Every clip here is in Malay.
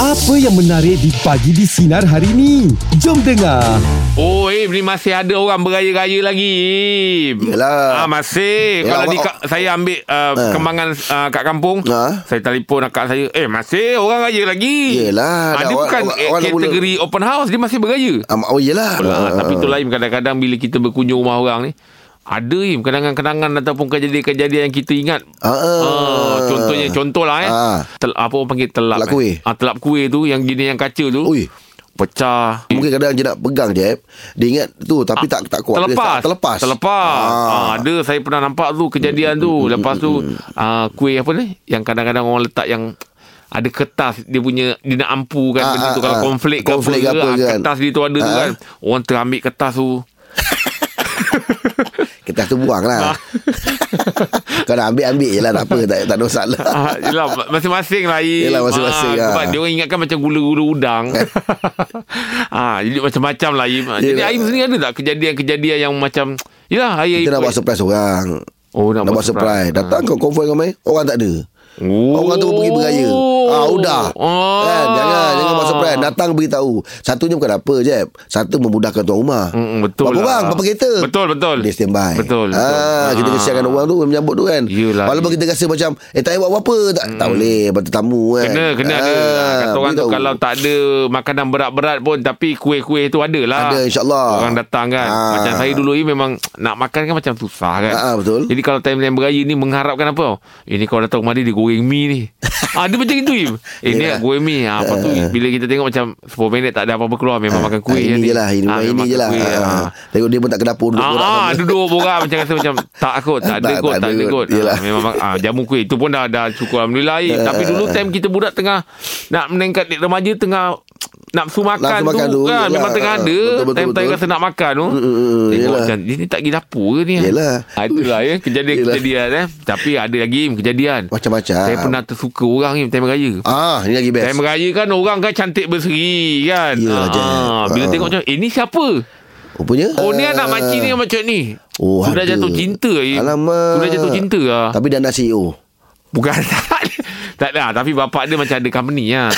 Apa yang menarik di pagi di sinar hari ni? Jom dengar. Oh, eh, ni masih ada orang beraya-raya lagi. Yelah. Ah, masih. Yelah, Kalau di, awak- saya ambil uh, Ha. kembangan uh, kat kampung, Ha. saya telefon akak saya, eh, masih orang raya lagi. Yelah, Ah, dah dia awak- bukan awak- eh, awak dah kategori open house, dia masih beraya. Um, oh yelah Ah, Ah, tapi tu lain kadang-kadang bila kita berkunjung rumah orang ni, ada Im kenangan-kenangan ataupun kejadian-kejadian yang kita ingat. Ah, ah. Ah, contohnya contohlah eh. Ah. Tel, apa orang panggil telap. Telap eh. kuih. Ah, telap kuih tu yang jenis yang kaca tu. Ui. Pecah. Mungkin kadang dia nak pegang je Dia ingat tu Tapi tak tak kuat Dia Terlepas tak- Terlepas Terlepas ah. ah. Ada saya pernah nampak tu Kejadian tu Lepas tu ah, Kuih apa ni Yang kadang-kadang orang letak yang ada kertas dia punya dia nak ampu kan Ah, benda tu ah, kalau ah. konflik ke Konflik apa, ke ke, apa ah, kan. kertas dia tu ada tu Ah. kan orang terambil kertas tu Kertas tu buang lah Kau nak ambil-ambil je lah Tak apa Tak, tak ada masalah ah, yelah, masing-masing lah Im. Yelah, masing-masing, ah, Sebab ah. dia orang ingatkan macam gula-gula udang ah, Jadi macam-macam lah Im. Jadi. Aim sendiri ada tak kejadian-kejadian yang macam Yelah Aim Kita nak buat surprise orang Oh, nak Nak, buat surprise surprise. Datang kau confirm kau main Orang tak ada Oh. Orang tu pergi beraya ah, Udah Oh. kan? Jangan Jangan buat surprise Datang beritahu Satunya bukan apa je Satu memudahkan tuan rumah Mm, betul Berapa lah. orang Berapa kereta Betul, betul. Dia standby Betul, betul. ah, Kita Ah. kesiankan orang tu Menyambut tu kan Yelah. Walaupun kita rasa macam Eh tak buat apa-apa Tak, tak boleh tamu kan Kena kena ada. Ah, Kata orang tu kalau tak ada makanan berat-berat pun tapi kuih-kuih tu ada lah. Ada, insyaAllah. Orang datang kan. Ah. Macam saya dulu ni memang nak makan kan macam susah kan. Ah, betul. Jadi kalau time-time beraya ni mengharapkan apa? Ini kalau datang rumah dia dia goreng mi ni. ah, macam itu Im. Eh, ni Yelah. goreng mi. Ah, lepas tu Ah. bila kita tengok macam 10 minit tak ada apa-apa keluar memang makan kuih ah, Ini ni. je lah Ini, Ah, ini je lah kuih, ah. Tengok dia pun tak ke dapur Duduk borak sama. duduk borak macam rasa macam tak kot, tak ada kot, tak ada kot. memang jamu kuih itu pun dah dah cukup alhamdulillah. Eh. Eh, Tapi dulu time kita budak tengah nak meningkat remaja tengah nafsu makan, Nafsu makan tu, tu, kan yelah. memang tengah ada Betul, betul, time time betul. rasa nak makan tu Mm, mm, mm, tengok yelah. macam dia ni tak pergi dapur ke ni Yelah. ah, itulah ya kejadian-kejadian eh tapi ada lagi kejadian Macam-macam saya pernah tersuka orang ni time raya Ah, ini lagi best Time raya kan orang kan cantik berseri kan. Yelah, Ah, Jeb. ah. Bila Ah. tengok macam, eh ni siapa? Rupanya Oh ni ah. anak makcik ni macam ni. Oh, Sudah ada. jatuh cinta Im. Alamak Sudah jatuh cinta lah. Tapi dah nak CEO Bukan tak Tak ada Tapi bapak dia macam ada company lah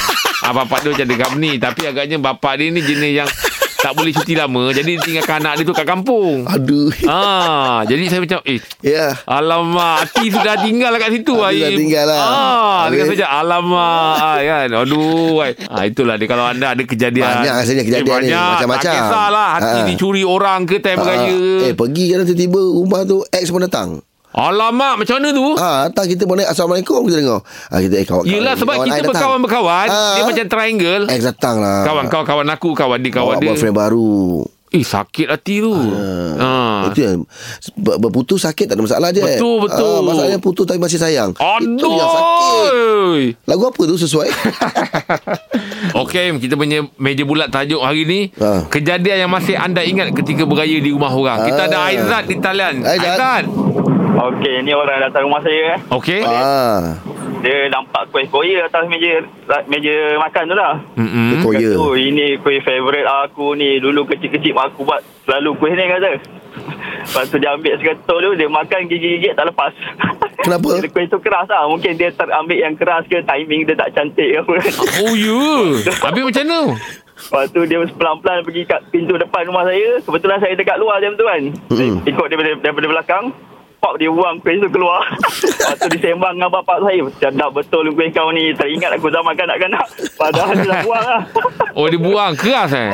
ah, Bapak dia macam ada company Tapi agaknya bapak dia ni jenis yang Tak boleh cuti lama. Jadi tinggalkan anak dia tu kat kampung. Aduh. Ah, Jadi saya macam Eh Ya. Alamak Hati sudah tinggal kat situ Hati dah tinggal lah. ah, Dengan saja Alamak ah, kan? Aduh ai. ah, Itulah dia. Kalau anda ada kejadian Banyak rasanya kejadian ni, banyak. macam-macam. Tak kisahlah. Hati Ah. dicuri orang ke Time Ah, raya. Eh pergi kan tiba-tiba Rumah tu Ex pun datang Alamak Macam mana tu? Ah, datang kita naik Assalamualaikum Kita dengar. Ah, kita, eh, kawan, Yelah sebab kawan kita I datang. berkawan-berkawan. Ah. Dia macam triangle. Ex datang lah. Kawan kau kawan aku Kawan dia kawan Bawa dia. boyfriend baru. Eh sakit hati tu. Ha. Itu yang ber- Berputus sakit tak ada masalah je. Betul, betul. ah, Masalahnya putus tapi masih sayang. Itu yang sakit. Aduh Lagu apa tu sesuai? Okey kita punya meja bulat tajuk hari ni. Ha. Kejadian yang masih anda ingat ketika beraya di rumah orang. Kita ada Ah. Aizat di talian. Aizat. Aizat Okey, ni orang datang rumah saya. Okey ah, Dia nampak kuih koya atas meja meja makan tu lah. Mm-mm. Oh ya Kata, "Oh, ini kuih favourite aku ni. Dulu kecil-kecil mak aku buat selalu kuih ni kata. Lepas tu dia ambil seketul tu, dia makan gigit-gigit tak lepas. Kenapa? Dia kuih tu keras lah. Mungkin dia terambil yang keras ke, timing dia tak cantik ke apa. Oh ya Habis macam mana Lepas tu dia pelan-pelan pergi kat pintu depan rumah saya. Kebetulan saya dekat luar jam tu kan. Mm-mm. Ikut daripada, daripada belakang. Pop dia buang kuih tu keluar. Lepas tu disembang dengan bapak saya. Sedap betul kuih kau ni. Teringat aku zaman kanak-kanak. Padahal dia dah buang lah. Oh dia buang keras eh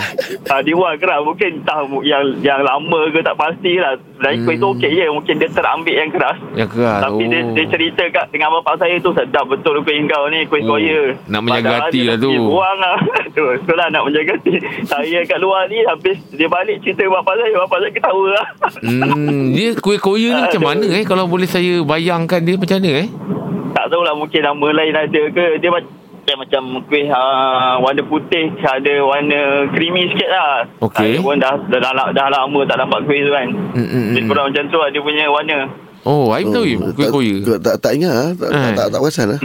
Ha, dia buang keras. Mungkin entah yang yang lama ke tak pastilah. Sebenarnya kuih tu okey je. Mungkin dia terambil yang keras. Yang keras Tapi oh. dia, dia cerita kat dengan bapak saya tu sedap betul kuih kau ni kuih Oh, koya. nak menjaga Padahal hati lah tu. Buang lah. tu, tu lah nak menjaga hati. Saya kat luar ni habis dia balik cerita bapak saya. Bapak saya ketawa lah. Hmm, dia kuih koya ni macam mana eh kalau boleh saya bayangkan dia macam mana eh? tak tahulah mungkin nama lain ada ke. Dia dia macam kuih uh, warna putih ada warna creamy sikit lah. Okey. Saya pun dah, dah, dah, dah, lama tak dapat kuih tu kan. Mm, mm, Dia mm. kurang macam tu lah dia punya warna. Oh, Aim tahu Im, kuih tak, koya. tak, tak, tak ingat ah. tak, tak, tak, tak perasan lah.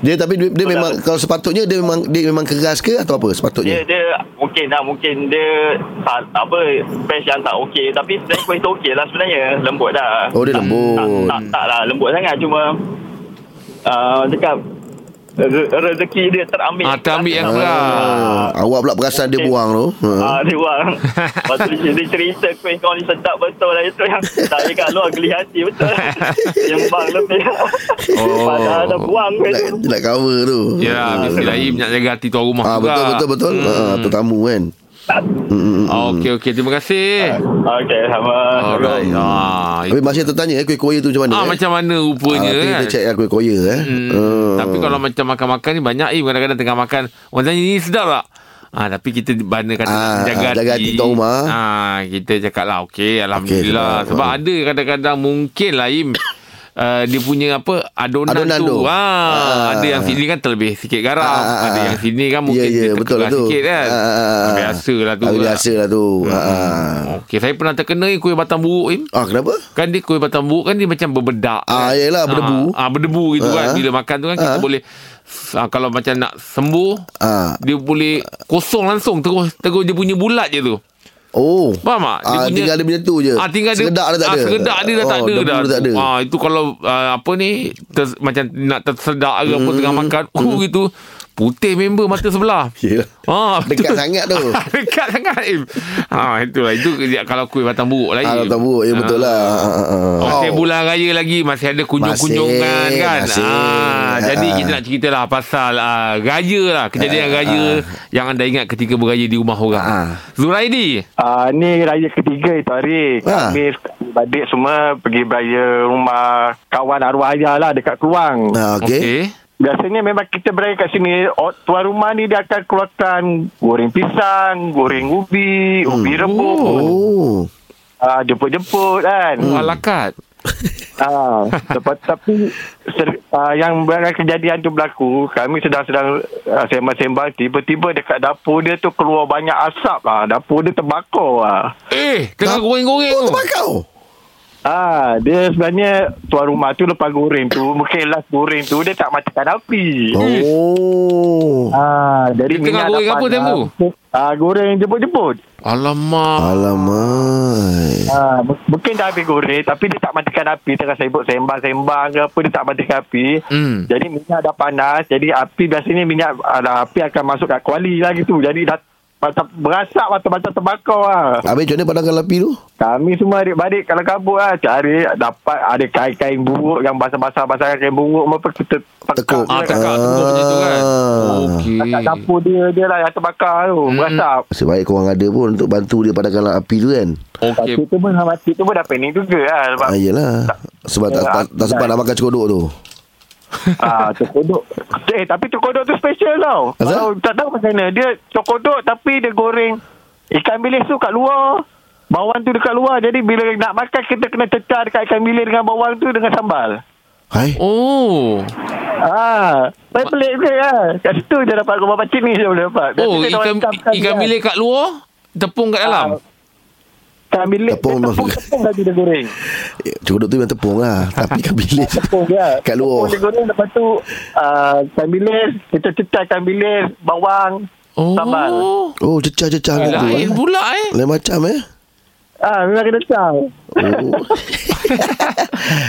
Dia tapi dia, dia memang kalau sepatutnya dia memang dia memang keras ke atau apa Dia sepatutnya? dia mungkin dah mungkin dia sal- apa best yang tak okey tapi sebenarnya kuih tu okey lah sebenarnya lembut dah. Oh, dia Tak- lembut. Tak, tak, tak lah lembut sangat cuma uh, cakap re- rezeki dia terambil. Ah, terambil yang keras. Ah, awak pula perasan dia buang tu. Ha. Ah, dia buang. Lepas tu dia, dia cerita kuih kau ni sedap betul lah itu yang saya kat luar geli hati betul. Sembang lebih. Oh. Padahal dah buang kuih Nak, tu. nak cover tu. Ya, Bismillahirrahmanirrahim nak jaga hati tuan rumah Ah, juga. betul betul betul. Hmm. Ah, tu tamu kan. Hmm. Ah, Okey okey terima kasih. Okey, sama. Alright. Ah, Tapi masih tertanya eh kuih koya tu macam mana? ah eh? macam mana rupanya Ah, kan. kita check lah kuih koya eh. Hmm. Ah. Tapi kalau macam makan-makan ni banyak eh kadang-kadang tengah makan orang tanya ni sedap tak? Ah tapi kita mana kata Ah, jaga, jaga hati tuan rumah. Ah kita cakap lah okey alhamdulillah sebab- sebab ah. ada kadang-kadang mungkin lah Im Uh, dia punya apa adonan, Adonan tu, tu. Ah, Ah. ada yang sini kan terlebih sikit garam Ah, ah, ah. ada yang sini kan mungkin Ya, ya, dia betul lah tu. sikit kan biasalah tu Ah, lah. Biasa lah tu. Ah, ah. Okey saya pernah terkena eh, kuih batang buruk Im Ah, kenapa? Kan dia kuih batang buruk kan dia macam berbedak. Ah, kan? yelah, berdebu. Ah, ah berdebu gitu Ah. kan. Bila makan tu kan kita Ah. boleh ah, kalau macam nak sembuh Ah. dia boleh kosong langsung terus terus dia punya bulat je tu. Oh. Faham tak? Dia Ah, punya- tinggal dia punya tu je. Ah tinggal dia Segedak dia tak ah, ada. Segedak dia dah tak Oh, ada debu dah. tak ada. Ah itu kalau ah, apa ni ter, macam nak tersedak ke apa Hmm. tengah makan uh gitu putih member mata sebelah. Ya. Ah, Dekat betul. sangat tu. Dekat sangat Im. Ha itulah itu kalau kuih batang buruk lagi. Ah, tak buruk. Ya, betul lah. Ah, ah, ah. Masih Oh. bulan raya lagi Masih ada kunjung-kunjungan Masih, kan masih. Ah, Jadi kita nak cerita lah Pasal ah, Raya lah Kejadian raya Yang anda ingat ketika beraya di rumah orang Ah. Zuraidi Ah ni raya ketiga itu hari. Kami adik semua pergi beraya rumah kawan arwah ayah lah dekat Keluang. Ah, okey. Okey Biasanya memang kita beraya kat sini tuan rumah ni dia akan keluarkan goreng pisang, goreng ubi, ubi rebus. Oh. Ah jemput-jemput kan. Oh, alakat Ah, lepas tapi ser, ah, yang barang kejadian tu berlaku, kami sedang-sedang ah, sembang-sembang tiba-tiba dekat dapur dia tu keluar banyak asap lah. Dapur dia terbakar lah. Eh Tengah Tak- goreng-goreng Oh, tu terbakar. Ah, dia sebenarnya tuan rumah tu lepas goreng tu, mungkin last goreng tu dia tak matikan api. Oh. Ah, jadi Dia tengah minyak goreng apa panas. time tu? Ah, goreng jemput-jemput. Alamak Alamak. Ah, m- mungkin dah habis goreng tapi dia tak matikan api tengah sibuk sembang-sembang ke apa dia tak matikan api. Hmm. Jadi minyak dah panas, jadi api biasanya minyak ah, api akan masuk kat kuali lah gitu. Jadi dah macam berasap macam-macam terbakar lah. Habis macam mana padangkan api tu? Kami semua adik-beradik kalau kabut lah cari dapat ada kain-kain buruk yang basah-basah-basah kain buruk apa kita Tekuk. Ah, je tekak tekuk macam tu kan. Okey dapur dia dia lah yang terbakar tu Hmm. berasap. Nasib baik korang ada pun untuk bantu dia padangkan api tu kan. Okey tu pun mati tu pun dah panik juga lah sebab Ah, yelah. Sebab tak, tak, tak sempat nak makan cekodok tu. Ah cokodok. Eh tapi cokodok tu special tau. Asal? Kalau tak tahu macam mana dia cokodok tapi dia goreng ikan bilis tu kat luar. Bawang tu dekat luar Jadi bila nak makan Kita kena cecah dekat ikan bilis Dengan bawang tu Dengan sambal Hai. Oh Ah, saya pelik juga lah. Kat situ je dapat rumah pakcik ni je boleh dapat. Oh ikan, cakap ikan kan. bilik kat luar Tepung kat dalam Ah, Ikan bilis Tepung tepung, tepung lagi dia goreng. Cekodok tu memang tepung lah. Tapi ikan bilis. Tepung dia. Kat luar. Tepung dia goreng lepas tu uh, ikan bilis, kita cecah ikan bilis, bawang, Oh sambal. Oh, cecah-cecah Eh, gitu. Lain Eh. pula eh Lain macam eh. Ah, memang kena cecah. Oh.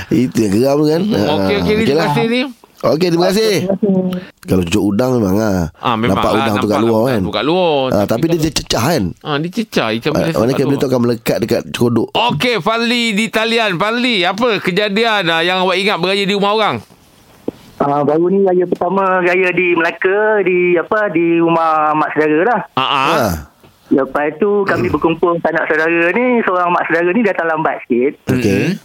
Itu yang geram kan. Okey okey okey terima lah. kasih ni Okey, terima kasih. Kalau cucuk udang memang. Ah, memang nampak lah, udang tu nampak kat luar kan. tu kat luar. Ah, tapi dia cecah kan. Ah, dia cecah ikan bilis. Mana kat ikan bilis luar. tu akan melekat dekat cekodok. Okey, Fadli di talian. Fadli, apa kejadian ah, yang awak ingat beraya di rumah orang? Ah, baru ni raya pertama raya di Melaka di apa di rumah mak saudara lah. Ah, ah. Ah. Lepas tu kami berkumpul anak saudara ni, seorang mak saudara ni datang lambat sikit. Okey.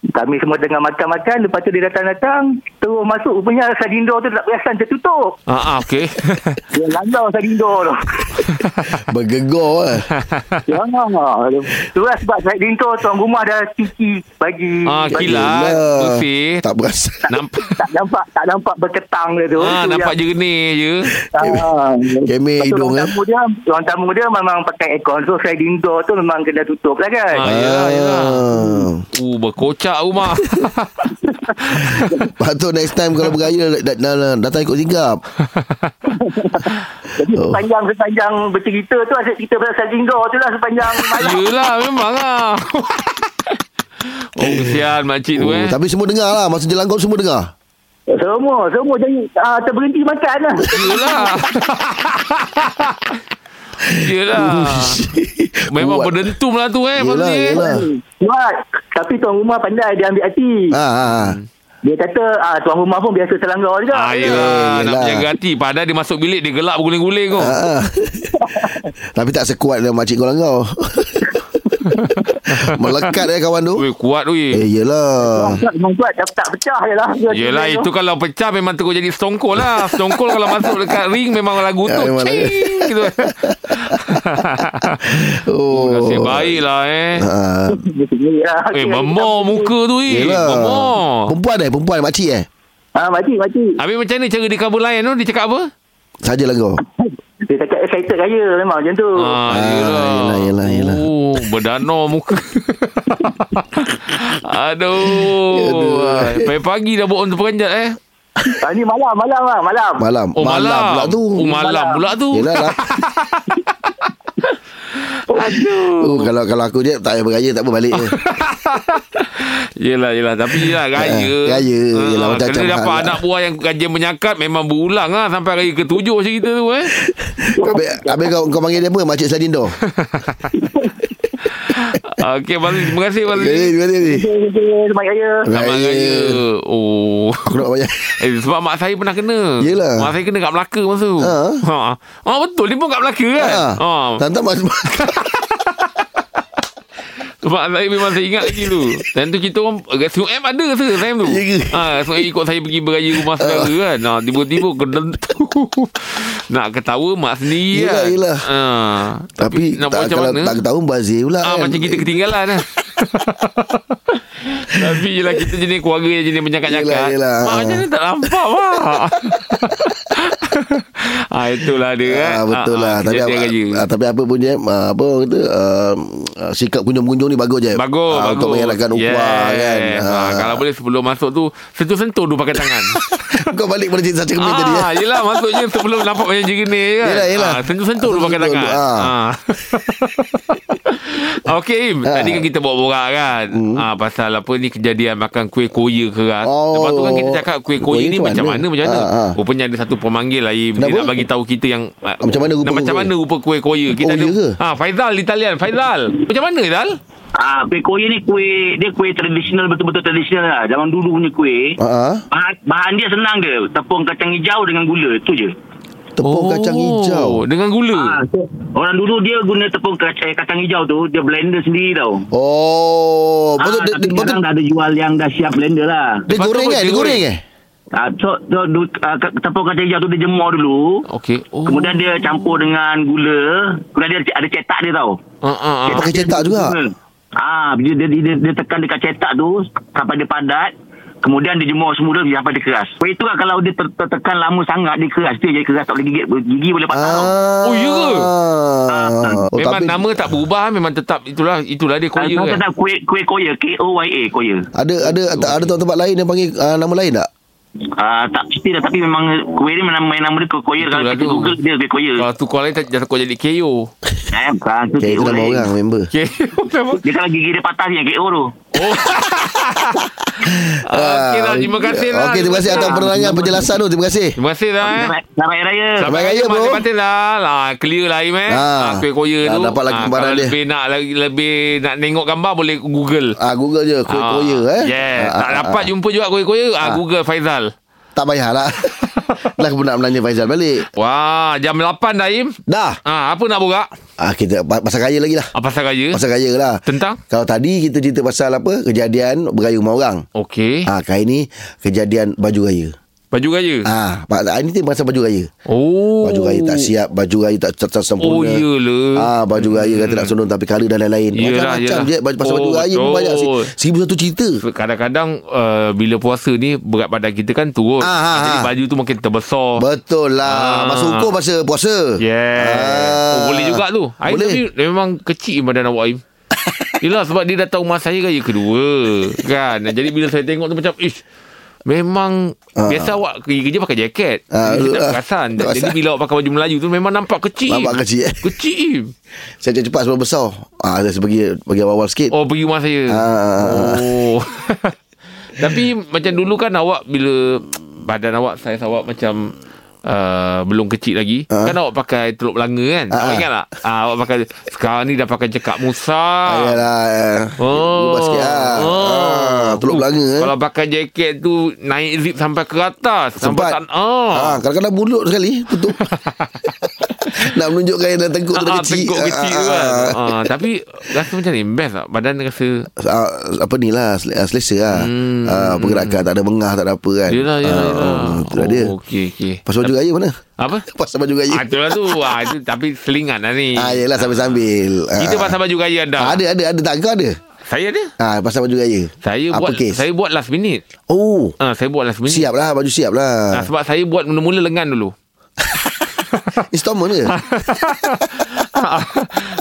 Kami semua tengah makan-makan, lepas tu dia datang-datang, terus masuk rupanya sadindo tu tak perasan tertutup. Ah, ah okey. Dia langgar sadindo tu. Bergegor eh. ya, tu lah sebab sadindo tuan rumah dah cuci bagi. ah, kilat, Yelah. bersih. Tak berasa. Nampak Tak nampak tak nampak berketang dia tu. ah, Tu nampak yang- jernih je. Ah, Lepas tu hidung, orang tamu dia, orang tamu dia memang pakai aircon. So sliding door tu memang kena tutup lah kan. Ah, yelah, yelah. Ah. Uh, berkocak rumah. Patut next time kalau bergaya dat- dat- datang ikut singkap. Jadi Oh. sepanjang sepanjang bercerita tu asyik cerita pasal door tu lah sepanjang malam. Yelah, memang lah. oh, kesian makcik tu Oh, eh. tapi semua dengar lah. Masa jelangkau semua dengar. Semua, semua jadi uh, terberhenti makan lah. Yelah. Yelah. Memang Buat. berdentum lah tu eh. Yelah, yelah. Buat. Tapi tuan rumah pandai dia ambil hati. Ha, ha, ha. Dia kata ah, tuan rumah pun biasa selanggar juga. Ah, yelah. Nak Yelah. menjaga hati. Padahal dia masuk bilik, dia gelap berguling-guling tu. Ha, ha. Tapi tak sekuat dengan makcik kau. Melekat eh kawan tu. Weh, kuat Eh, weh. yelah. Memang kuat tak, tak pecah je lah. Yelah itu kalau pecah memang terus jadi Stone Cold lah Stone Cold kalau masuk dekat ring memang lagu tu Ya, memang. Cing, gitu. Oh. Nasib baik lah eh Ha. Eh memor muka tu eh Yelah. Memor Perempuan eh, perempuan makcik eh. Ah, makcik, makcik. Habis macam mana cara dia cover layan tu Dia cakap apa Sajalah kau. Dia cakap excited raya memang macam tu. Ah, Ah, yelah. yelah, yelah, yelah. Oh, berdana muka. Aduh. Aduh. Pagi-pagi dah buat untuk peranjat eh. Ah, ni malam, malam lah, malam. Malam. Oh, malam. pula tu. Oh, malam pula tu. Yelah lah. Aduh. Oh, kalau kalau aku je tak payah beraya tak apa balik je. Yelah, yelah. Tapi yelah, raya. Ah, raya. Yelah, Ah, macam-macam Kena dapat hal anak buah yang kajian menyakat memang berulang lah. Sampai raya ketujuh cerita tu eh. Habis, habis kau, kau panggil dia apa? Makcik Sladindo. Okey, Fazli. Terima kasih, Fazli. Eh, terima kasih. Selamat raya. Selamat raya. Oh. Aku nak bayar. Eh, sebab mak saya pernah kena. Yelah. Mak saya kena kat Melaka masa tu. Ha. Ha. ha. betul. Dia pun kat Melaka kan? Ha. Ha. Tantang mas Sebab saya memang saya ingat lagi tu. Dan tu kita orang Sungai M ada ke time tu? Ya ke? Ha, Sungai ikut saya pergi beraya rumah saudara kan. Ha, tiba-tiba kedentu. Nak ketawa mak sendiri Yelah, kan. yelah. Ha. Tapi nak buat tak, macam kalau mana? tak ketahui bazir pula Ah, kan. macam kita ketinggalan lah. Tapi yelah kita jenis keluarga yang jenis menyakat-nyakat. Mak macam ni tak nampak mak. ah, itulah dia kan. Ah, betul lah tapi kejadian apa, tapi apa pun je apa orang kata ah, sikap kunjung-kunjung ni bagus je Bagus, Ah, bagus. untuk mengelakkan upah kan Yes. Ah. Ah, kalau boleh sebelum masuk tu sentuh-sentuh dulu pakai tangan. kau balik pada cerita cermin tadi ya ah, yelah maksudnya sebelum nampak macam jernih kan. Yelah, yelah. Ah, sentuh-sentuh dulu pakai tangan. Ah. Okey, Im. Ah. Tadi kan kita borak-borak kan. Ah, pasal apa ni kejadian makan kuih koya keras. Oh. Lepas tu kan kita cakap kuih koya Kuih ni macam mana? macam mana. Ah, ah. Rupanya ada satu pemanggil lah Im. Dia nak bagi tahu kita yang ah, Macam mana rupa macam kuih? mana rupa kuih koya. Kita Oh, ada ya ke? Ah, Faizal di talian. Faizal. Macam mana Faizal? Ah, kuih koya ni kuih dia kuih tradisional betul-betul tradisional lah. Zaman dulu punya kuih. Ah, ah. Bahan, bahan dia senang je. Tepung kacang hijau dengan gula. Tu je. tepung kacang hijau Dengan gula. Ah, so, orang dulu dia guna tepung kacang, eh, kacang hijau tu. Dia blender sendiri tau. oh betul ah, dia, tapi dia, betul sekarang dah ada jual yang dah siap blender lah. dia goreng kan Dia goreng goreng? Ah, so, so du, ah, ke- tepung kacang hijau tu dia jemur dulu. Okey. Oh. Kemudian dia campur dengan gula. Kemudian dia ada cetak dia tau. ah, ah, ah. pakai cetak juga Ah, dia, dia, dia, dia tekan dekat cetak tu sampai dia padat. Kemudian dia jemur semula sampai dia keras. Kuih tu kan kalau dia ter, tertekan lama sangat dia keras. Dia jadi keras tak boleh gigit. Gigi boleh patah ah. Oh, ya ke? oh, memang tapi nama tak berubah memang tetap itulah itulah dia Ah, koya Saya kan. tetap kuih, kuih koya. K-O-Y-A koya. ada ada ada tempat lain yang panggil ah, nama lain tak Ah, tak mesti dah. Tapi memang ni memang main nama dia koya. Kalau kita google dia koya. Kalau tu lain tak jangan kau jadi KO. Eh, bukan. Tu KO nama lain. orang member KO nama. Dia kalau gigi dia patah ni yang KO tu. Oh. Okey lah, terima kasih lah. Okey, terima kasih atas penerangan penjelasan tu. Terima kasih. Terima kasih lah eh. Selamat selamat Hari Raya. Selamat Raya, bro. Terima lah. lah. Clear lah Im eh. Ha. Ah, kuih koya tu. dapat lagi Ah, gambaran kalau dia. lebih nak lagi lebih nak tengok gambar boleh Google. Ah Google je kuih Ah, koya eh. Yes. Ah, tak ah, dapat ah. jumpa juga kuih koya. Ah, Google Faizal. Tak payahlah. Dah aku nak menanya Faizal balik. Wah, jam 8 dah Im. Dah. Ah, apa nak borak? Ah kita pa- pasal kaya lagi lah. Apa pasal raya? Pasal kaya lah. Tentang? Kalau tadi kita cerita pasal apa? Kejadian beraya rumah orang. Okey. Ah kali ni kejadian baju raya. Baju raya. Ah, ini tu pasal baju raya. Oh. Baju raya tak siap, baju raya tak, tak, tak Oh, sempurna. iyalah. Ah, baju raya kata nak sunung tapi kala dan lain-lain. Yelah, Macam-macam yelah. je baju pasal baju Oh, raya pun banyak sih. betul. Seribu satu cerita. Kadang-kadang uh, bila puasa ni berat badan kita kan turun. Ah, ah, Jadi ah. baju tu makin terbesar. Betul lah. Ah. Masa hukum masa puasa. Yeah. Ah. Oh, boleh juga tu. Aim Boleh. tapi memang kecil badan awak Aim. Yelah sebab dia datang rumah saya raya kedua. Kan. Jadi bila saya tengok tu macam ish. Memang Ah. Biasa awak pergi kerja pakai jaket Jadi tak perasan Tak Jadi bila awak pakai baju Melayu tu Memang nampak kecil Nampak kecil, eh? Kecil Saya cepat sebelum besar. Ah, saya pergi pergi awal sikit. Oh pergi rumah saya Ah. Oh Tapi macam dulu kan awak bila badan awak saiz awak macam Uh, belum kecil lagi Ah. Kan awak pakai teluk belanga kan Ah, Awak ah. ingat tak ah, Awak pakai Sekarang ni dah pakai cekak Musa Ayalah eh. Oh. Berubah sikit lah ah, Teluk belanga eh. Kalau pakai jaket tu Naik zip sampai ke atas Sampai Sempat tak oh. ah, Kadang-kadang bulut sekali Tutup Nak menunjukkan yang tengkuk tu dah Ah, kecil. Tengkuk kecil tu Ah, kan. ah, ah, Tapi Rasa macam ni Best tak? Badan rasa ah, Apa ni lah sel- ah, Selesa lah. Hmm. ah, Pergerakan tak ada bengah Tak ada apa kan. Yelah yelah, Ah, yelah. oh, Itu dah dia. Okey okey. Pas baju raya mana? Apa? Pasal baju raya Ah, itulah tu. Ah, itu, Tapi selingan lah ni. Ah, yelah sambil-sambil. Kita Ah. pasal baju raya anda. Ah, Ada ada ada. Tak kau ada? Saya ada. Ah, pasal baju raya Saya Apa buat kes? Saya buat last minute. Oh. Ah, Saya buat last minute. Siap lah Baju siap ah, lah Sebab saya buat mula-mula lengan dulu Installment ke ah,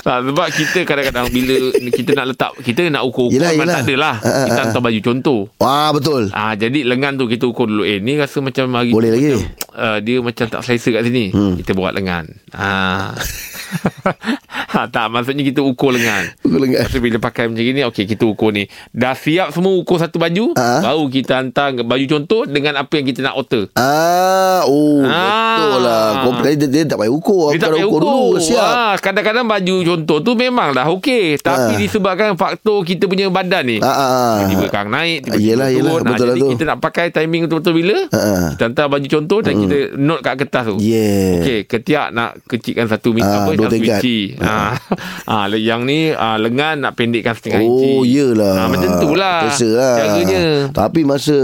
sebab kita kadang-kadang bila kita nak letak kita nak ukur-ukur Yelah, memang yelah. tak adalah. Ah, ah, kita ah. hantar baju contoh. Wah betul Ah jadi lengan tu kita ukur dulu. Eh ni rasa macam hari Boleh tu lagi. Macam, uh, dia macam tak selesa kat sini. Hmm. Kita buat lengan. Ah. ha, tak maksudnya kita ukur lengan. Ukur lengan. Lepas bila pakai macam ni okey kita ukur ni. Dah siap semua ukur satu baju, Ah. baru kita hantar baju contoh dengan apa yang kita nak alter. Ah, oh, Ah. betul lah. Kau dia, dia, tak payah ukur. Dia tak payah ukur, dulu. Siap. Ah, kadang-kadang baju contoh tu memang dah okey. Tapi Ah. disebabkan faktor kita punya badan ni. Ah, ah, ah. Tiba-tiba kang naik Tiba-tiba Yelah, turun yelah, Ah, betul lah Jadi tu. kita nak pakai timing betul-betul bila ah. Kita hantar baju contoh Dan kita note kat kertas tu Yeah. Okey Ketiak nak kecilkan satu minit Ah, apa Satu tingkat. inci ah. ah, Yang ni ah, Lengan nak pendekkan setengah inci Oh, yelah. ah, Macam tu lah lah. Caranya Tapi masa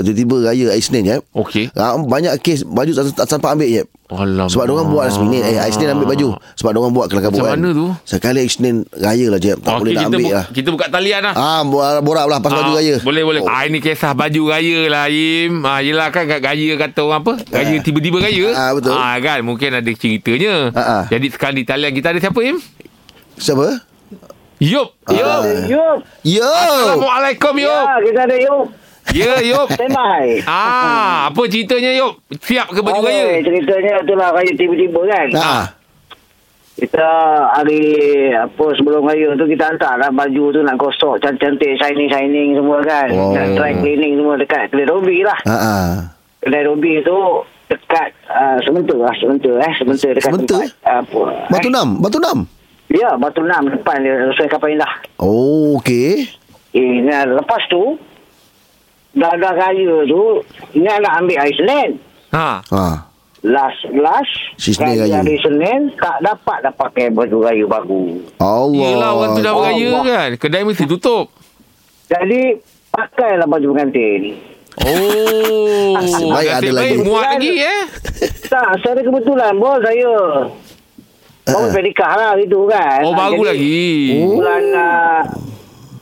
tiba-tiba raya Isnin je. Okey Ah, banyak kes baju tak, tak sempat ambil je. Alamak Sebab orang buat last minute Eh Isnin ambil baju Sebab orang buat kelakar Macam buat mana tu? Sekali Isnin raya lah je Tak Okey, boleh nak ambil bu- lah kita buka talian lah Ah, borak borak lah pas baju Ah, raya. Boleh boleh. Oh. Ah ini kisah baju raya lah Im. Ah yelah kan kat raya kata orang apa? Raya tiba-tiba raya. Ah, betul. Ah kan mungkin ada ceritanya. Ah, ah. Jadi sekarang di talian kita ada siapa Im? Siapa? Yup. Yup. Yup. Yo. Assalamualaikum Yup. Ya, kita ada Yup. Ya Yup. Standby. Ah, apa ceritanya Yup? Siap ke baju Okey, raya? Ceritanya itulah raya tiba-tiba kan. Ah. Kita hari apa sebelum raya tu kita hantar lah baju tu nak gosok cantik-cantik shining-shining semua kan. Oh. Nak dry cleaning semua dekat kedai Robi lah. Ah. ah. Kedai Robi tu dekat uh, sementar lah sementar eh sementar dekat Sementar? tempat apa Batu eh? Enam Batu Enam ya Batu Enam depan dia sesuai kapal indah Oh okey eh, nah, lepas tu dah dah raya tu ni nak ambil hari Senin Ha. Ha last last Si Senin raya. hari Senin tak dapat dah pakai baju raya baru Allah Yelah orang tu dah Allah. beraya kan. Kedai mesti tutup. jadi pakailah baju pengantin Oh. Baik, ada lagi. muat lagi eh. tak saya kebetulan bos saya baru Ah. pernikah lah gitu kan Oh baru lagi. bulan uh,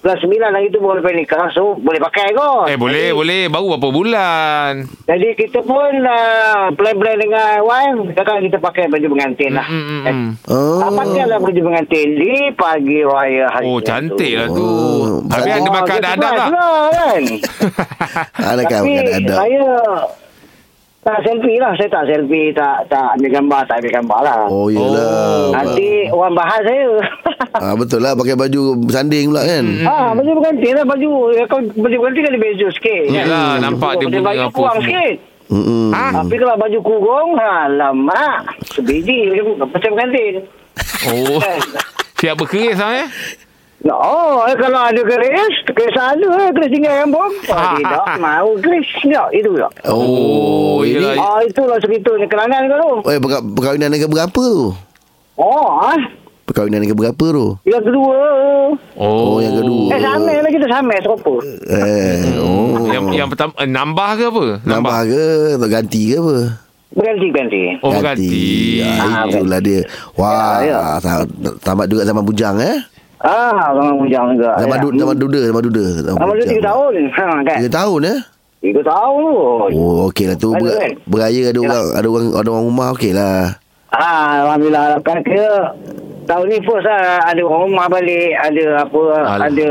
bulan sembilan lagi tu boleh pernikah so boleh pakai kot Eh boleh boleh baru berapa bulan. jadi kita pun uh, plan-plan dengan wife sekarang kita pakai baju pengantin lah Hmm, hmm, eh, hmm. Oh Ah, pakailah baju pengantin di pagi raya hari Oh tu. cantik lah tu. Oh, Tapi ada makan kita ada adab surprise tak? lah, kan Ada kan Tapi Ada ada saya tak selfie lah saya tak selfie tak tak ambil gambar tak ambil gambar lah Oh yelah nanti orang bahas saya ah, Betul lah Pakai baju bersanding pula kan Ah, baju pengantin lah baju ya, kalau baju pengantin kan dia beza sikit kan? Yelah, nampak dia punya baju apa kurang semua. sikit Mm-mm. Ha? Tapi kalau baju kurung Alamak Sebiji Macam pengantin Oh. Siap berkeris lah eh. Oh, eh, kalau ada keris, keris ada eh, keris tinggal rambut. Oh, tidak, mau keris. Tak, itu tak. Oh, ini yelah. Ah, itulah ceritanya kelangan kau tu. Eh perka- perkahwinan negara berapa tu Oh, ah, Perkahwinan negara berapa tu yang kedua. Oh, yang kedua. Eh, sama lah kita sama, serupa. Eh Oh Yang yang pertama eh, nambah ke apa? Nambah ke Atau ganti ke apa Berganti-ganti. Oh berganti. ah, Itulah dia Wah Ya, ya. ta- Tamat juga zaman bujang eh Ah, orang bujang juga. Zaman, ya. du, duda Zaman duda Zaman bujang. tiga tahun. Ha, kan? Tiga tahun eh Tiga tahun tu. Oh okey lah tu ber, kan? Beraya ada orang Ada orang ada orang rumah okey lah Ah, Alhamdulillah. Kan kira tahun ni first lah ada orang rumah balik, ada apa, ada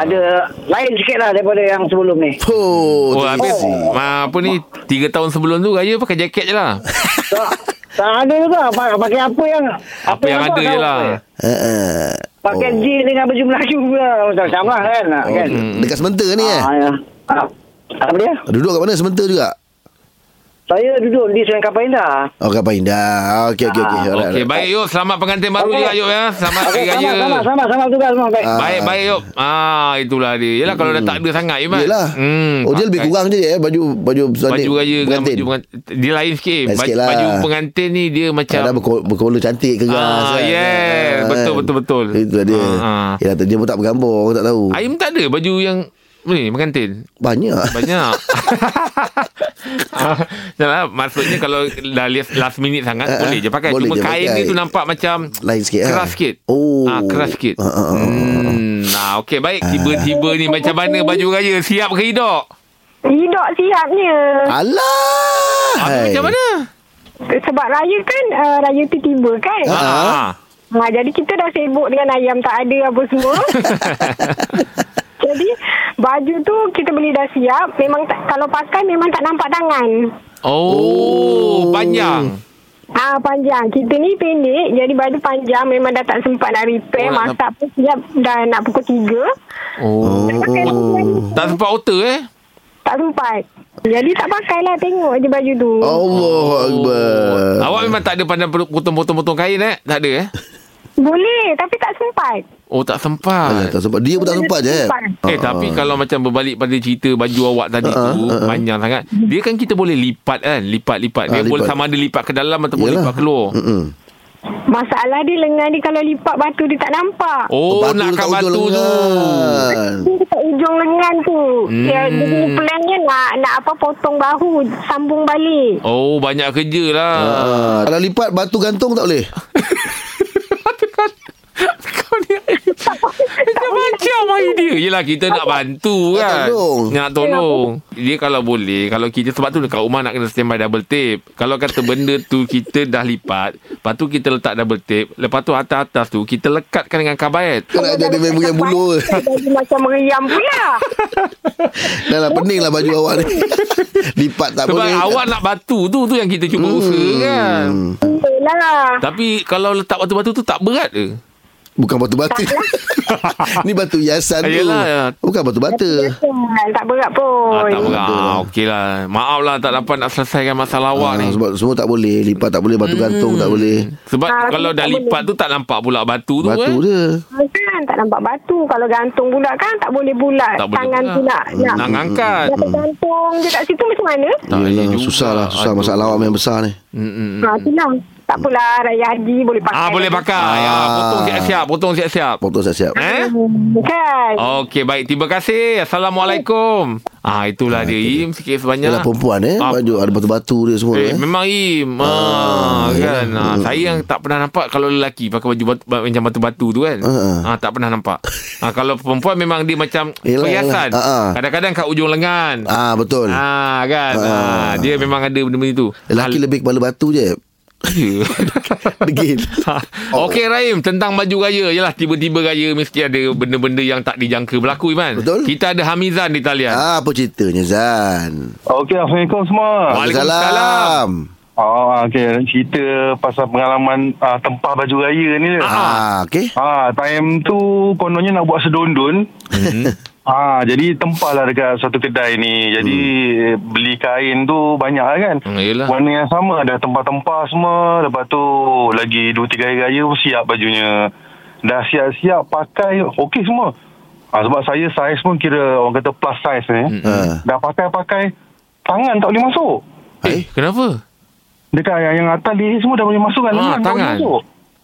ada lain sikit lah daripada yang sebelum ni. Oh, Oh, habis kasih. ma, apa ni Tiga tahun sebelum tu Raya pakai jaket je lah tak, tak ada juga Pa- pakai apa yang Apa yang ada je lah Eh, eh. Pakai Oh. jeans dengan baju Melayu macam sama kan Oh, kan. Dekat sementara ni eh Ah, ya. Ah, apa dia? Duduk kat mana sementara juga Saya duduk di Sungai Kapal Indah. Oh kapal indah Okey okey okey Alright, Okey, alright. baik Yop. Selamat pengantin baru Okey. juga Yop ya. Selamat hari Okey, raya. sama, sama, sama, sama tugas semua. Baik. Ah. Baik, baik Yop. Ah, itulah dia. Yalah kalau dah tak ada sangat Iman. Yelah Hmm, Oh dia lebih kurang je eh Baju Baju Baju raya dengan pengantin. baju pengantin. Dia lain sikit. Lain Baju, sikit lah. baju pengantin ni dia macam Kadang berko- berkola cantik ke Ah, yes. Betul, betul, betul. Itu dia Ah, ah. Yelah dia pun tak bergambar Orang tak tahu Aim tak ada baju yang ni pengantin. Banyak Banyak Yalah, Maksudnya kalau dah last, last minute sangat Ah, ah. Boleh je pakai Boleh Cuma je kain pakai. dia tu nampak macam Lain sikit Keras ah. sikit Oh ah, Keras sikit Ah, ah, ah. hmm, nah, Okey baik Tiba-tiba ni Macam mana baju raya Siap ke hidup Hidup siapnya. Alah ah. Macam mana Sebab raya kan, uh, raya tu tiba kan. Ah. ah. Ha, jadi kita dah sibuk dengan ayam tak ada apa semua. jadi baju tu kita beli dah siap. Memang tak, kalau pakai memang tak nampak tangan. Oh, Panjang Ah panjang. Kita ni pendek jadi baju panjang memang dah tak sempat nak repair. Oh, nak- Masak pun siap dah nak pukul 3. Oh Pakai. Tak sempat outer eh Tak sempat. Jadi tak pakailah tengok je baju tu. Allah Akbar Awak memang tak ada pandang potong-potong-potong kain eh Tak ada eh Boleh tapi tak sempat. Oh tak Alah, sempat tak sempat. Dia pun tak sempat je Eh tapi kalau macam berbalik pada cerita baju awak tadi Ah, tu ah, ah. panjang sangat. Dia kan kita boleh lipat kan, lipat-lipat. Dia Ah, boleh lipat. sama ada lipat ke dalam ataupun Yelah. lipat keluar. Mm-mm. Masalah dia lengan dia kalau lipat batu dia tak nampak. Oh, Batu nakkan dekat batu tu. Dia dekat ujung lengan tu. Hmm. Dia, dia punya plannya nak nak apa potong bahu sambung balik. Oh, banyak kerja lah. Ah, Kalau lipat batu gantung tak boleh Kau ni macam-macam idea. Yelah kita nak bantu Nak kan. tolong. Nak tolong. Dia kalau boleh, kalau kita sebab tu dekat rumah nak kena standby double tape. Kalau kata benda tu kita dah lipat, lepas tu kita letak double tape, lepas tu atas-atas tu kita lekatkan dengan kabayet. Kan nak jadi member yang bulu macam meriam pula. Dah lah pening lah baju awak ni Lipat tak Sebab boleh awak nak batu tu tu yang kita cuba hmm. usaha kan. Yelah. Tapi kalau letak batu-batu tu tak berat ke? Bukan batu-batu Ni batu hiasan tu Yelah. Bukan batu-bata Tak berat pun. Ah, tak berat. Ah, Okey lah. Maaf lah tak dapat nak selesaikan masalah awak Ah, ni. Sebab semua tak boleh Lipat tak boleh Batu gantung tak boleh Sebab Ah, kalau dah lipat tu tak nampak pula batu tu Batu eh. dia Kan tak nampak batu. Kalau gantung pula kan tak boleh bulat. Tak boleh Tangan pula. tu nak. Nak, Nak ngangkat. nak tergantung je kat situ macam mana? Tak Yelah, boleh juga. Susah lah Susah Aduh. masalah awak yang besar ni Hmm, hmm, hmm. Ha, itulah. Tak apalah Raya Haji boleh pakai. Ah boleh pakai. Ah. Ah. potong siap-siap, potong siap-siap. Potong siap-siap Eh? Kan? Okey baik terima kasih. Assalamualaikum. Ah itulah dia Im sikit sebanyak. Yalah perempuan eh Ah. Baju ada batu-batu dia semua Eh, eh. memang Im ah, Ah, kan ya. ah, Saya yang tak pernah nampak Kalau lelaki pakai baju batu, macam batu-batu tu kan Ah, ah, Tak pernah nampak ah, Kalau perempuan memang dia macam Yelah, Perhiasan yelah. Ah, ah. Kadang-kadang kat ujung lengan Ah betul Ah kan Ah. ah. Dia memang ada benda-benda tu Lelaki lebih kepala batu je Ya. Degil Okey Rahim Tentang baju raya Yalah tiba-tiba raya Mesti ada benda-benda yang tak dijangka berlaku Iman Betul. Kita ada Hamizan di talian ah, Apa ceritanya Zan Okey, Assalamualaikum semua. Waalaikumsalam. Oh, okey. Cerita pasal pengalaman uh, tempah baju raya ni. Ah, okay. Ah, time tu kononnya nak buat sedondon. Ah, jadi tempah lah dekat satu kedai ni. Jadi hmm. beli kain tu banyak lah kan. Hmm, yelah. Warna yang sama ada tempah-tempah semua. Lepas tu lagi 2-3 hari raya pun siap bajunya. Dah siap-siap pakai okey semua. Ah, sebab saya saiz pun kira orang kata plus size ni. Hmm. Ah. Dah pakai-pakai tangan tak boleh masuk. Eh kenapa? Dekat yang, yang atas leher semua dah boleh masuk kan. Ah, lengan tak boleh tangan. masuk.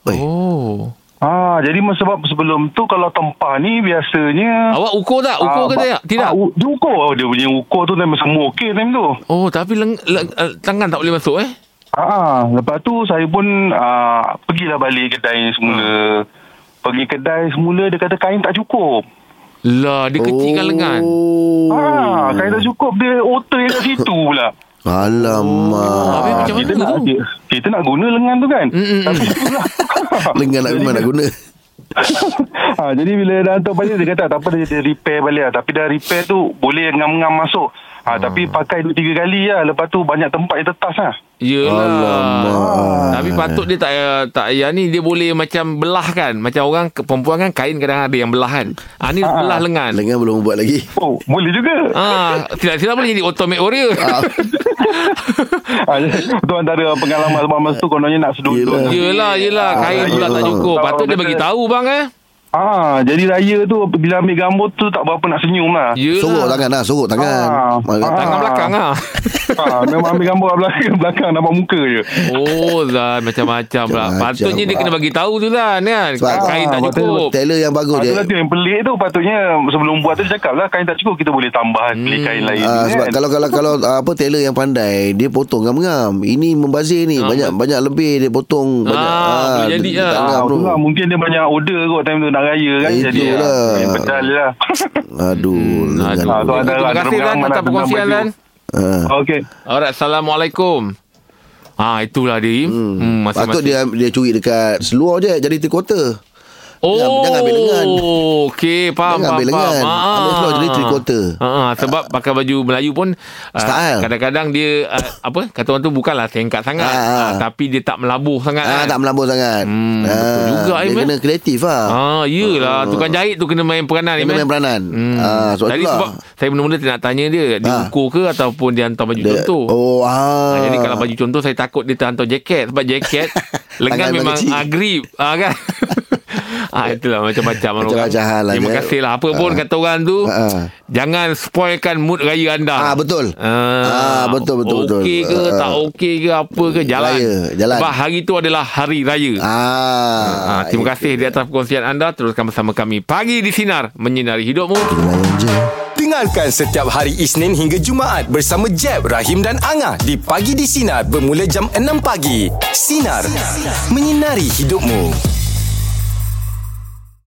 Oi. Oh Ah, jadi sebab sebelum tu kalau tempah ni biasanya Awak ukur tak? Ukur Ah, ke ba- tidak? Ah, dia ukur. Oh, dia punya ukur tu memang semua okey time tu. Oh tapi leng, leng, uh, tangan tak boleh masuk eh Ah, lepas tu saya pun ah, pergilah balik kedai semula. Pergi kedai semula dia kata kain tak cukup. Lah dia kecilkan lengan Oh. Ah, kain tak cukup dia otter kat situ pula. Alamak. Habis macam kita mana nak tu? kita, kita nak guna lengan tu kan. Mm, mm, Tapi itulah. Lengan nak guna nak guna. ha, jadi bila dah hantar balik dia kata tak apa dia, dia repair balik lah. Tapi dah repair tu boleh ngam-ngam masuk. Ha, Hmm. Tapi pakai dua tiga kali lah. Lepas tu banyak tempat yang tetas lah. Yelah Alamak. Tapi patut dia tak tak ya ni dia boleh macam belah kan. Macam orang perempuan kan kain kadang ada yang belah kan. Ah ni Ah. belah lengan. Lengan belum buat lagi. Oh, boleh juga. Ah, tidak-tidak boleh jadi automate warrior. Ah, Ah, Itu antara pengalaman sebab masa tu kononnya nak sedut-sedut. Yelah, yelah. Kain pula tak cukup. Patut dia bagi tahu bang eh. Ah, jadi raya tu bila ambil gambar tu tak berapa nak senyum lah. sorok Yelah. tangan lah, sorok tangan. Ah. Ah. Tangan belakang ah. ah, memang ambil gambar belakang, belakang nampak muka je. Oh Zan Macam-macam pula. Patutnya dia kena bagi tahu tu Zan kan Sebab- Kain tak Ah, betul. cukup Tailor yang bagus dia. itulah tu yang pelik tu patutnya sebelum buat tu dia cakap lah kain tak cukup kita boleh tambah beli kain lain Ah, kan. sebab kalau kalau kalau ah, apa tailor yang pandai dia potong ngam-ngam. Ini membazir ni banyak banyak lebih dia potong banyak. Ah, jadi di lah. Ah, itulah, mungkin dia banyak order kot time tu nak raya kan jadi ah, pedal je lah Aduh. Hmm, aduh. Terima ada kasih Zan Atas lah perkongsian. Zan Ah. Okey Alright Assalamualaikum Ah itulah dia hmm. Hmm, Patut masing-masing. dia dia curi dekat seluar je jadi three quarter. Oh Jangan- jangan ambil lengan. Okey faham Jangan faham, ambil faham. lengan. Ambil seluar jadi three quarter. Ah, ah, sebab pakai baju Melayu pun ah, Style. Kadang-kadang dia ah, Apa Kata orang tu bukanlah sengkat sangat Ah, ah. ah, Tapi dia tak melabuh sangat Ah, kan? tak melambur sangat. Hmm, Ah, betul juga, Dia kena kreatif lah. Ah, iyalah Tukang jahit tu kena main peranan Kena eh? main peranan. Hmm. Ah, sebab Jadi itulah. sebab Saya mula-mula nak tanya dia Dia Ah. ukur ke Ataupun dia hantar baju Dia- contoh Oh, ah. Ah, jadi kalau baju contoh saya takut dia hantar jaket sebab jaket lengan memang kecil. ah, grip ah, kan. ah itulah macam-macam. Macam-macam hal lah Terima dia. kasih lah apa pun Ah. kata orang tu. Ah. Jangan spoilkan mood raya anda. Ah, betul. Ah, betul, betul, betul. Okey ke Ah. tak okey ke apa ke jalan. Raya, jalan. Sebab hari tu adalah hari raya. Ah. Ah, terima kasih di atas perkongsian anda teruskan bersama kami pagi di sinar menyinari hidupmu. Layan je. Dengarkan setiap hari Isnin hingga Jumaat bersama Jeb, Rahim dan Angah di Pagi di Sinar bermula jam 6 pagi. Sinar. Menyinari hidupmu.